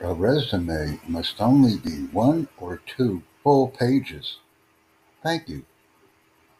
A resume must only be one or two full pages, thank you.